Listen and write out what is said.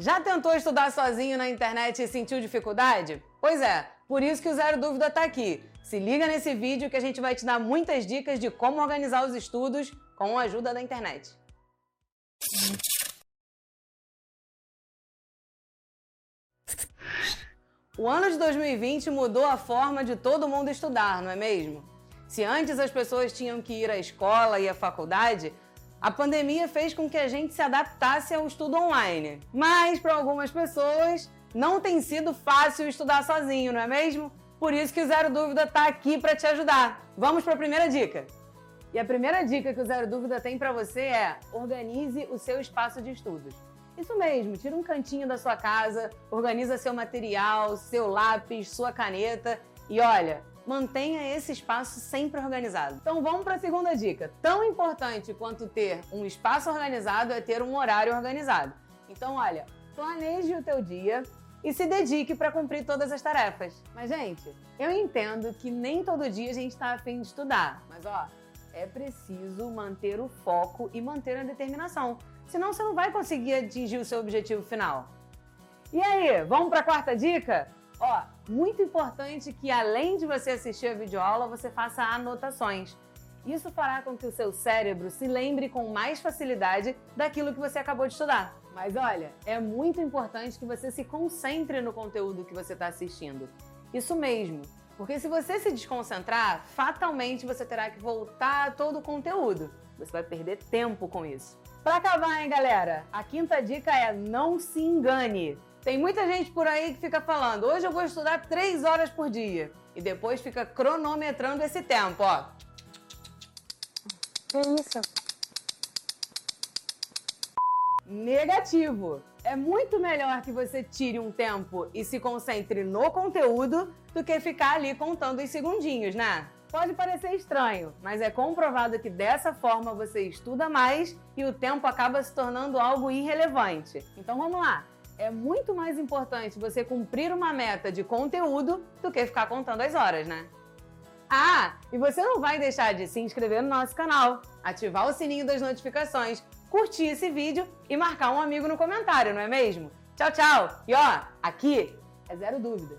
Já tentou estudar sozinho na internet e sentiu dificuldade? Pois é, por isso que o Zero Dúvida está aqui. Se liga nesse vídeo que a gente vai te dar muitas dicas de como organizar os estudos com a ajuda da internet. O ano de 2020 mudou a forma de todo mundo estudar, não é mesmo? Se antes as pessoas tinham que ir à escola e à faculdade, a pandemia fez com que a gente se adaptasse ao estudo online. Mas para algumas pessoas não tem sido fácil estudar sozinho, não é mesmo? Por isso que o Zero Dúvida está aqui para te ajudar. Vamos para a primeira dica. E a primeira dica que o Zero Dúvida tem para você é: organize o seu espaço de estudos. Isso mesmo, tira um cantinho da sua casa, organiza seu material, seu lápis, sua caneta e olha, mantenha esse espaço sempre organizado. Então vamos para a segunda dica. Tão importante quanto ter um espaço organizado é ter um horário organizado. Então, olha, planeje o teu dia e se dedique para cumprir todas as tarefas. Mas, gente, eu entendo que nem todo dia a gente está afim de estudar. Mas, ó, é preciso manter o foco e manter a determinação. Senão você não vai conseguir atingir o seu objetivo final. E aí, vamos para a quarta dica? Ó, muito importante que além de você assistir a videoaula, você faça anotações. Isso fará com que o seu cérebro se lembre com mais facilidade daquilo que você acabou de estudar. Mas olha, é muito importante que você se concentre no conteúdo que você está assistindo. Isso mesmo, porque se você se desconcentrar, fatalmente você terá que voltar a todo o conteúdo. Você vai perder tempo com isso. Para acabar, hein, galera? A quinta dica é não se engane. Tem muita gente por aí que fica falando, hoje eu vou estudar três horas por dia. E depois fica cronometrando esse tempo, ó. Que isso? Negativo. É muito melhor que você tire um tempo e se concentre no conteúdo do que ficar ali contando os segundinhos, né? Pode parecer estranho, mas é comprovado que dessa forma você estuda mais e o tempo acaba se tornando algo irrelevante. Então vamos lá é muito mais importante você cumprir uma meta de conteúdo do que ficar contando as horas, né? Ah, e você não vai deixar de se inscrever no nosso canal, ativar o sininho das notificações, curtir esse vídeo e marcar um amigo no comentário, não é mesmo? Tchau, tchau! E ó, aqui é zero dúvida.